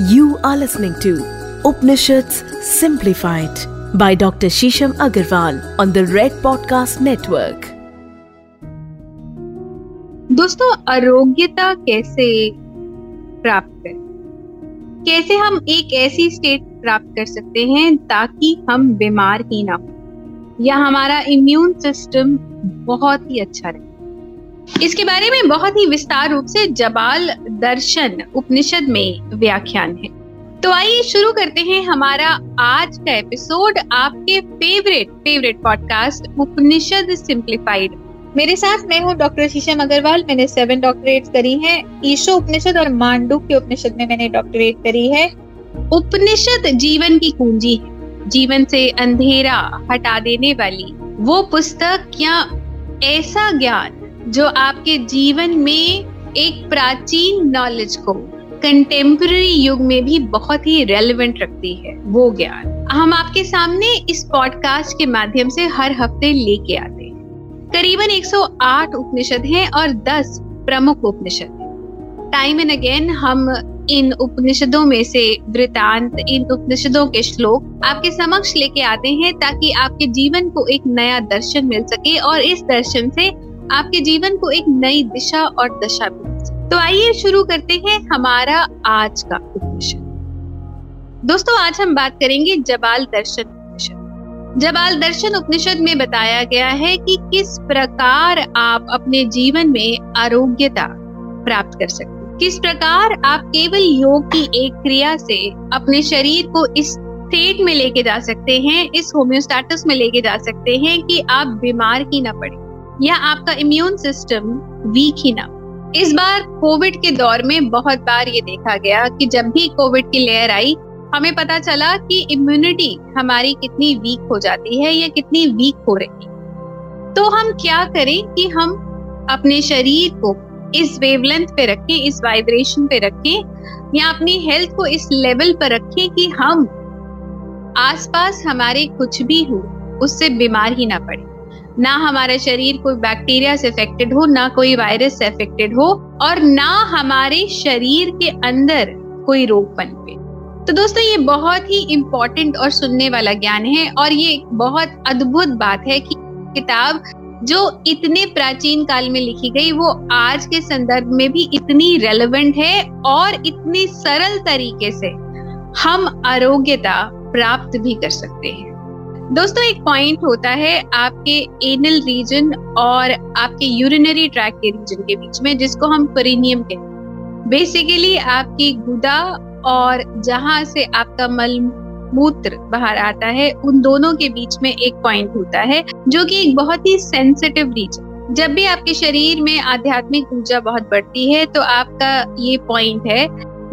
You are listening to Upanishads Simplified by Dr. Shisham Agarwal on the Red Podcast Network. दोस्तों आरोग्यता कैसे प्राप्त करें कैसे हम एक ऐसी स्टेट प्राप्त कर सकते हैं ताकि हम बीमार ही ना हो या हमारा इम्यून सिस्टम बहुत ही अच्छा रहे इसके बारे में बहुत ही विस्तार रूप से जबाल दर्शन उपनिषद में व्याख्यान है। तो आइए शुरू करते हैं हमारा आज का एपिसोड, आपके favourite favourite podcast Upanishad simplified मेरे साथ मैं हूँ डॉक्टर शीशम अग्रवाल, मैंने सेवन डॉक्टरेट करी है। ईशो उपनिषद और मांडू के उपनिषद में मैंने डॉक्टरेट करी है। उपनिषद जीवन की कुंजी है। जीवन से अंधेरा हटा देने वाली वो पुस्तक या ऐसा ज्ञान जो आपके जीवन में एक प्राचीन नॉलेज को कंटेम्प्रेरी युग में भी बहुत ही रेलिवेंट रखती है, वो ज्ञान। हम आपके सामने इस पॉडकास्ट के माध्यम से हर हफ़्ते लेके आते हैं। करीबन 108 उपनिषद हैं और 10 प्रमुख उपनिषद हैं। टाइम एंड अगेन हम इन उपनिषदों में से वृतांत, इन उपनिषदों के श्लोक आपके समक्ष लेके आते हैं ताकि आपके जीवन को एक नया दर्शन मिल सके और इस दर्शन से आपके जीवन को एक नई दिशा और दशा भी तो आइए शुरू करते हैं हमारा आज का उपनिषद। दोस्तों, आज हम बात करेंगे जबाल दर्शन उपनिषद। जबाल दर्शन उपनिषद में बताया गया है कि किस प्रकार आप अपने जीवन में आरोग्यता प्राप्त कर सकते किस प्रकार आप केवल योग की एक क्रिया से अपने शरीर को इस स्टेट में लेके जा सकते हैं, इस होम्योस्टेटस में लेके जा सकते हैं कि आप बीमार ही ना पड़े। या आपका इम्यून सिस्टम वीक ही ना इस बार कोविड के दौर में बहुत बार ये देखा गया कि जब भी कोविड की लेयर आई, हमें पता चला कि इम्यूनिटी हमारी कितनी वीक हो जाती है या कितनी वीक हो रही तो हम क्या करें कि हम अपने शरीर को इस वेवलेंथ पे रखें, इस वाइब्रेशन पे रखें, या अपनी हेल्थ को इस लेवल पर रखें कि हम आसपास हमारे कुछ भी हो, उससे बीमार ही ना पड़े। ना हमारा शरीर कोई बैक्टीरिया से अफेक्टेड हो, ना कोई वायरस से अफेक्टेड हो और ना हमारे शरीर के अंदर कोई रोग बन पे तो दोस्तों, ये बहुत ही इम्पोर्टेंट और सुनने वाला ज्ञान है और ये बहुत अद्भुत बात है कि किताब जो इतने प्राचीन काल में लिखी गई, वो आज के संदर्भ में भी इतनी रेलेवेंट है और इतनी सरल तरीके से हम आरोग्यता प्राप्त भी कर सकते हैं। दोस्तों, एक पॉइंट होता है आपके एनल रीजन और आपके यूरिनरी ट्रैक के रीजन के बीच में, जिसको हम परिनियम कहते हैं। बेसिकली आपकी गुदा और जहाँ से आपका मल, मूत्र बाहर आता है, उन दोनों के बीच में एक पॉइंट होता है, जो कि एक बहुत ही सेंसिटिव रीजन जब भी आपके शरीर में आध्यात्मिक ऊर्जा बहुत बढ़ती है तो आपका ये पॉइंट है,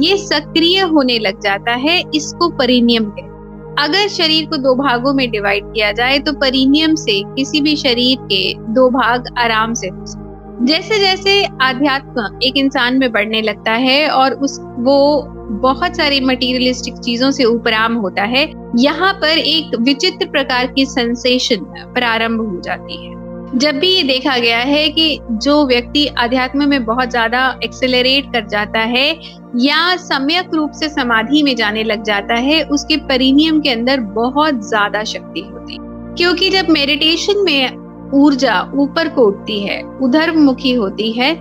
ये सक्रिय होने लग जाता है, इसको परिनियम कहते अगर शरीर को दो भागों में डिवाइड किया जाए तो परिनियम से किसी भी शरीर के दो भाग आराम से हो जैसे जैसे आध्यात्म एक इंसान में बढ़ने लगता है और उस, वो बहुत सारी मटेरियलिस्टिक चीज़ों से उपराम होता है, यहाँ पर एक विचित्र प्रकार की सेंसेशन प्रारंभ हो जाती है। जब भी ये देखा गया है कि जो व्यक्ति अध्यात्म में बहुत ज़्यादा एक्सेलरेट कर जाता है या सम्यक रूप से समाधि में जाने लग जाता है, उसके परिनियम के अंदर बहुत ज़्यादा शक्ति होती क्योंकि जब मेडिटेशन में ऊर्जा ऊपर को उठती है उधर मुखी होती है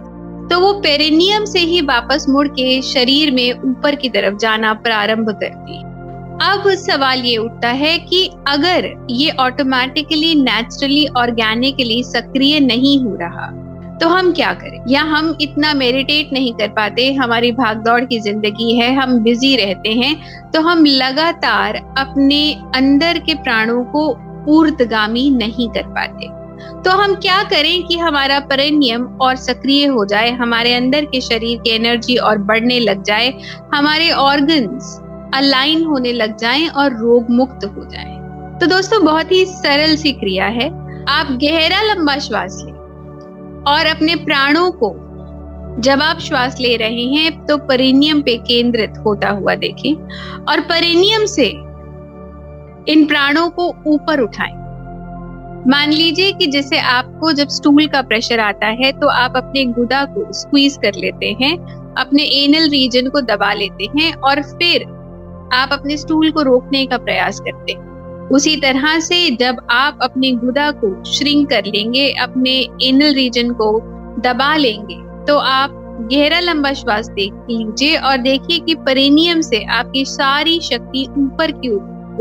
तो वो पेरिनियम से ही वापस मुड़ के शरीर में ऊपर की तरफ़ जाना प्रारंभ करती है। अब सवाल ये उठता है कि अगर ये ऑटोमेटिकली नेचुरली ऑर्गेनिकली सक्रिय नहीं हो रहा तो हम क्या करें? या हम इतना मेडिटेट नहीं कर पाते? हमारी भागदौड़ की ज़िंदगी है, हम बिज़ी रहते हैं तो हम लगातार अपने अंदर के प्राणों को ऊर्दगामी नहीं कर पाते। तो हम क्या करें कि हमारा परिनियम और सक्रिय हो जाए, हमारे अंदर के शरीर की एनर्जी और बढ़ने लग जाए, हमारे ऑर्गन्स अलाइन होने लग जाएँ और रोग मुक्त हो जाएँ। तो दोस्तों, बहुत ही सरल सी क्रिया है आप गहरा लंबा श्वास लें और अपने प्राणों को जब आप श्वास ले रहे हैं तो परिनियम पे केंद्रित होता हुआ देखें और परिनियम से इन प्राणों को ऊपर उठाएँ मान लीजिए कि जैसे आपको जब स्टूल का प्रेशर आता है तो आप अपने गुदा को स्क्वीज कर लेते हैं, अपने एनल रीजन को दबा लेते हैं और फिर आप अपने स्टूल को रोकने का प्रयास करते हैं। उसी तरह से जब आप अपने गुदा को श्रिंक कर लेंगे, अपने एनल रीजन को दबा लेंगे तो आप गहरा लंबा श्वास देख लीजिए और देखिए कि परिनियम से आपकी सारी शक्ति ऊपर की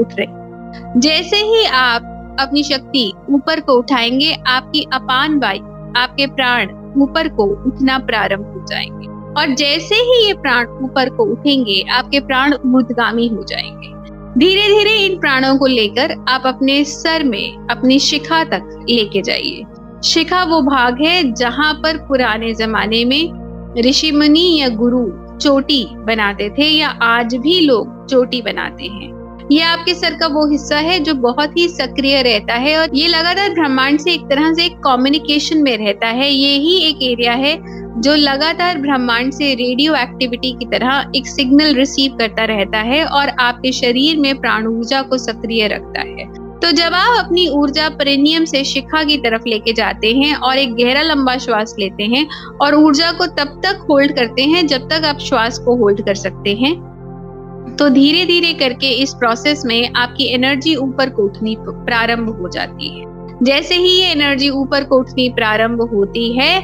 उठ रही जैसे ही आप अपनी शक्ति ऊपर को उठाएँगे, आपकी अपान वायु, आपके प्राण ऊपर को उठना प्रारंभ हो जाएँगे। और जैसे ही ये प्राण ऊपर को उठेंगे, आपके प्राण ऊर्धगामी हो जाएँगे। धीरे धीरे इन प्राणों को लेकर आप अपने सर में अपनी शिखा तक लेके जाइए। शिखा वो भाग है जहाँ पर पुराने जमाने में ऋषि मुनि या गुरु चोटी बनाते थे या आज भी लोग चोटी बनाते हैं। ये आपके सर का वो हिस्सा है जो बहुत ही सक्रिय रहता है और ये लगातार ब्रह्मांड से एक तरह से एक कम्युनिकेशन में रहता है। ये ही एक एरिया है जो लगातार ब्रह्मांड से रेडियो एक्टिविटी की तरह एक सिग्नल रिसीव करता रहता है और आपके शरीर में प्राण ऊर्जा को सक्रिय रखता है। तो जब आप अपनी ऊर्जा परिनियम से शिखा की तरफ़ लेके जाते हैं और एक गहरा लंबा श्वास लेते हैं और ऊर्जा को तब तक होल्ड करते हैं जब तक आप श्वास को होल्ड कर सकते हैं। तो धीरे धीरे करके इस प्रोसेस में आपकी एनर्जी ऊपर को उठनी प्रारंभ हो जाती है। जैसे ही ये एनर्जी ऊपर को उठनी प्रारंभ होती है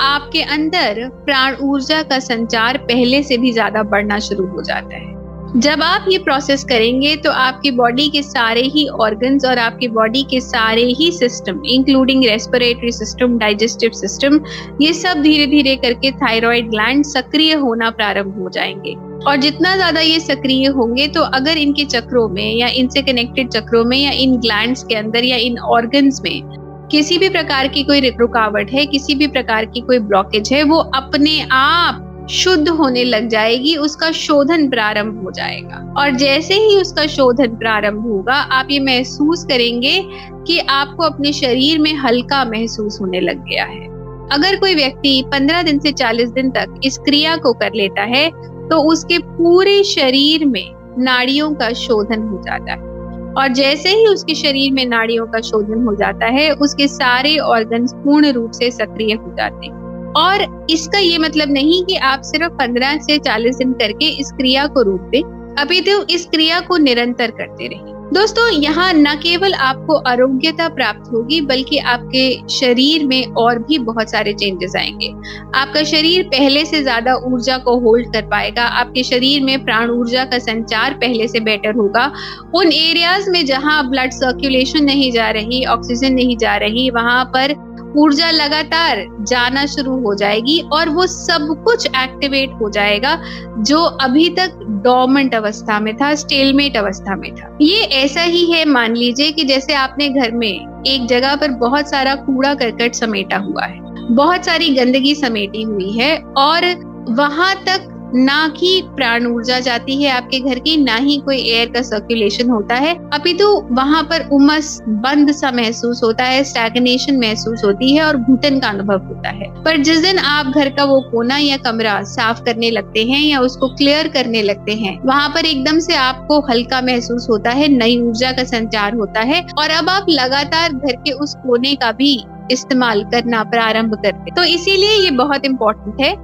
आपके अंदर प्राण ऊर्जा का संचार पहले से भी ज़्यादा बढ़ना शुरू हो जाता है। जब आप ये प्रोसेस करेंगे तो आपकी बॉडी के सारे ही ऑर्गन्स और आपकी बॉडी के सारे ही system including respiratory system digestive system ये सब धीरे धीरे करके थायराइड ग्लैंड सक्रिय होना प्रारंभ हो जाएँगे। और जितना ज़्यादा ये सक्रिय होंगे तो अगर इनके चक्रों में या इनसे कनेक्टेड चक्रों में या इन ग्लैंड्स के अंदर या इन ऑर्गन्स में किसी भी प्रकार की कोई रुकावट है, किसी भी प्रकार की कोई ब्लॉकेज है, वो अपने आप शुद्ध होने लग जाएगी, उसका शोधन प्रारंभ हो जाएगा। और जैसे ही उसका शोधन प्रारंभ होगा, आप ये महसूस करेंगे कि आपको अपने शरीर में हल्का महसूस होने लग गया है। अगर कोई व्यक्ति 15 दिन से 40 दिन तक इस क्रिया को कर लेता है तो उसके पूरे शरीर में नाड़ियों का शोधन हो जाता है। और जैसे ही उसके शरीर में नाड़ियों का शोधन हो जाता है, उसके सारे ऑर्गन पूर्ण रूप से सक्रिय हो जाते हैं। और इसका ये मतलब नहीं कि आप सिर्फ़ 15 से 40 दिन करके इस क्रिया को रोक दें, अभी तो इस क्रिया को निरंतर करते रहिए दोस्तों, यहाँ न केवल आपको आरोग्यता प्राप्त होगी, बल्कि आपके शरीर में और भी बहुत सारे चेंजेस आएँगे। आपका शरीर पहले से ज़्यादा ऊर्जा को होल्ड कर पाएगा, आपके शरीर में प्राण ऊर्जा का संचार पहले से बेटर होगा। उन एरियाज़ में जहाँ ब्लड सर्कुलेशन नहीं जा रही ऑक्सीजन नहीं जा रही, वहाँ पर ऊर्जा लगातार जाना शुरू हो जाएगी और वो सब कुछ एक्टिवेट हो जाएगा जो अभी तक डोमेंट अवस्था में था स्टेलमेट अवस्था में था। ये ऐसा ही है, मान लीजिए कि जैसे आपने घर में एक जगह पर बहुत सारा कूड़ा करकट समेटा हुआ है, बहुत सारी गंदगी समेटी हुई है और वहाँ तक ना ही प्राण ऊर्जा जाती है आपके घर की, ना ही कोई एयर का सर्कुलेशन होता है। अभी तो वहाँ पर उमस, बंद सा महसूस होता है स्टैगनेशन महसूस होती है और घुटन का अनुभव होता है। पर जिस दिन आप घर का वो कोना या कमरा साफ़ करने लगते हैं या उसको क्लियर करने लगते हैं, वहाँ पर एकदम से आपको हल्का महसूस होता है, नई ऊर्जा का संचार होता है और अब आप लगातार घर के उस कोने का भी इस्तेमाल करना प्रारंभ करते तो इसीलिए ये बहुत इम्पोर्टेंट है।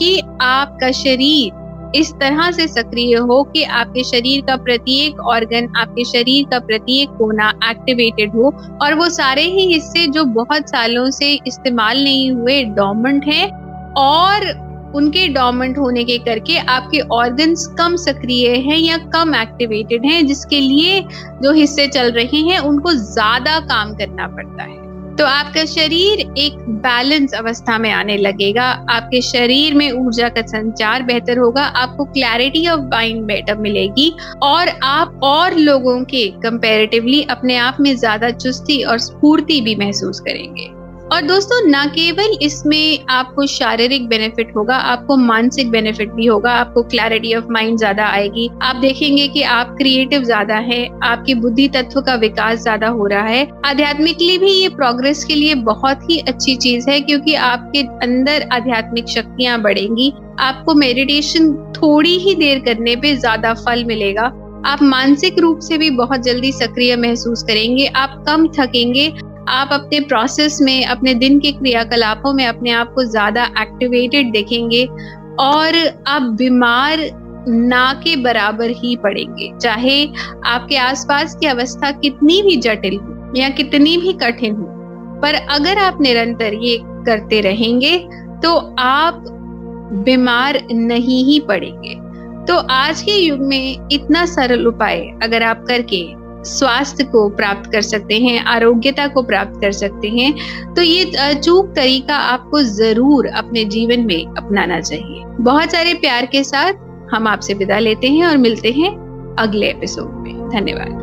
कि आपका शरीर इस तरह से सक्रिय हो कि आपके शरीर का प्रत्येक ऑर्गन आपके शरीर का प्रत्येक कोना एक्टिवेटेड हो। और वो सारे ही हिस्से जो बहुत सालों से इस्तेमाल नहीं हुए डोमेंट हैं और उनके डोमेंट होने के करके आपके ऑर्गन्स कम सक्रिय हैं या कम एक्टिवेटेड हैं, जिसके लिए जो हिस्से चल रहे हैं, उनको ज़्यादा काम करना पड़ता है। तो आपका शरीर एक बैलेंस अवस्था में आने लगेगा। आपके शरीर में ऊर्जा का संचार बेहतर होगा, आपको क्लैरिटी ऑफ़ माइंड बेटर मिलेगी और आप और लोगों के कंपैरेटिवली अपने आप में ज़्यादा चुस्ती और स्फूर्ति भी महसूस करेंगे। और दोस्तों, न केवल इसमें आपको शारीरिक बेनिफिट होगा, आपको मानसिक बेनिफिट भी होगा, आपको क्लैरिटी ऑफ़ माइंड ज़्यादा आएगी। आप देखेंगे कि आप क्रिएटिव ज़्यादा है, आपकी बुद्धि तत्व का विकास ज़्यादा हो रहा है। आध्यात्मिकली भी ये प्रोग्रेस के लिए बहुत ही अच्छी चीज़ है, क्योंकि आपके अंदर आध्यात्मिक शक्तियाँ बढ़ेंगी। आपको मेडिटेशन थोड़ी ही देर करने पे ज़्यादा फल मिलेगा। आप मानसिक रूप से भी बहुत जल्दी सक्रिय महसूस करेंगे, आप कम थकेंगे आप अपने प्रोसेस में, अपने दिन के क्रियाकलापों में अपने आप को ज़्यादा एक्टिवेटेड देखेंगे और आप बीमार ना के बराबर ही पड़ेंगे। चाहे आपके आसपास की अवस्था कितनी भी जटिल हो या कितनी भी कठिन हो, पर अगर आप निरंतर ये करते रहेंगे तो आप बीमार नहीं ही पड़ेंगे। तो आज के युग में इतना सरल उपाय अगर आप करके स्वास्थ्य को प्राप्त कर सकते हैं, आरोग्यता को प्राप्त कर सकते हैं तो ये अचूक तरीका आपको ज़रूर अपने जीवन में अपनाना चाहिए। बहुत सारे प्यार के साथ हम आपसे विदा लेते हैं और मिलते हैं अगले एपिसोड में। धन्यवाद।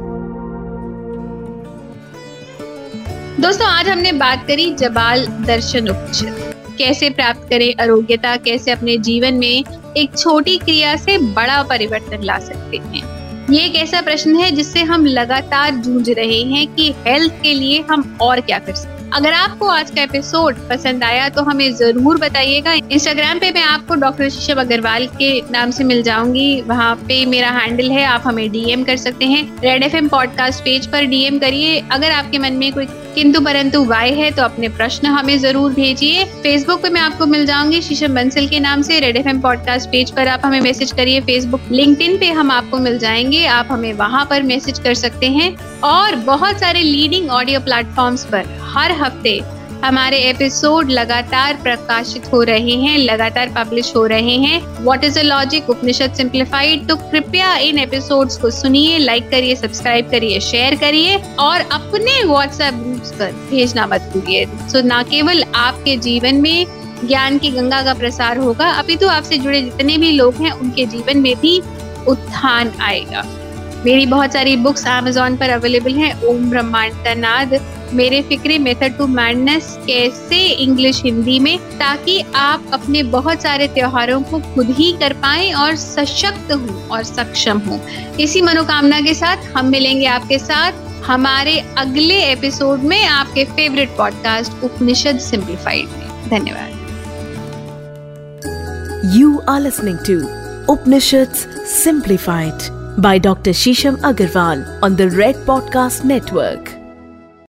दोस्तों, आज हमने बात करी जबाल दर्शन उपनिषद। कैसे प्राप्त करें आरोग्यता, कैसे अपने जीवन में एक छोटी क्रिया से बड़ा परिवर्तन ला सकते हैं। ये एक ऐसा प्रश्न है जिससे हम लगातार जूझ रहे हैं कि हेल्थ के लिए हम और क्या कर सकते अगर आपको आज का एपिसोड पसंद आया तो हमें ज़रूर बताइएगा। इंस्टाग्राम पे मैं आपको डॉक्टर शिशव अग्रवाल के नाम से मिल जाऊँगी। वहाँ पे मेरा हैंडल है, आप हमें डीएम कर सकते हैं। रेड एफएम पॉडकास्ट पेज पर डीएम करिए। अगर आपके मन में कोई किंतु परंतु वाई है तो अपने प्रश्न हमें ज़रूर भेजिए। फेसबुक पे मैं आपको मिल जाऊँगी शीशम बंसल के नाम से रेड एफएम पॉडकास्ट पेज पर। आप हमें मैसेज करिए फेसबुक लिंक्डइन पे हम आपको मिल जाएँगे। आप हमें वहाँ पर मैसेज कर सकते हैं। और बहुत सारे लीडिंग ऑडियो प्लेटफॉर्म्स पर, हर हफ़्ते हमारे एपिसोड लगातार प्रकाशित हो रहे हैं, लगातार पब्लिश हो रहे हैं। What is a logic Upanishad simplified तो कृपया इन एपिसोड्स को सुनिए लाइक करिए सब्सक्राइब करिए शेयर करिए और अपने व्हाट्सएप ग्रुप्स पर भेजना मत भूलिए। सो न केवल आपके जीवन में ज्ञान की गंगा का प्रसार होगा अभी तो आपसे जुड़े जितने भी लोग हैं, उनके जीवन में भी उत्थान आएगा। मेरी बहुत सारी बुक्स अमेजोन पर अवेलेबल हैं। ओम ब्रह्मांड नाद मेरे फिक्रे मेथड टू मैडनेस कैसे इंग्लिश हिंदी में, ताकि आप अपने बहुत सारे त्योहारों को खुद ही कर पाए और सशक्त हो और सक्षम हो इसी मनोकामना के साथ हम मिलेंगे आपके साथ हमारे अगले एपिसोड में आपके फेवरेट पॉडकास्ट उपनिषद सिंप्लीफाइड में धन्यवाद you are listening to Upanishad simplified by Dr. Shisham Agarwal on the Red Podcast Network.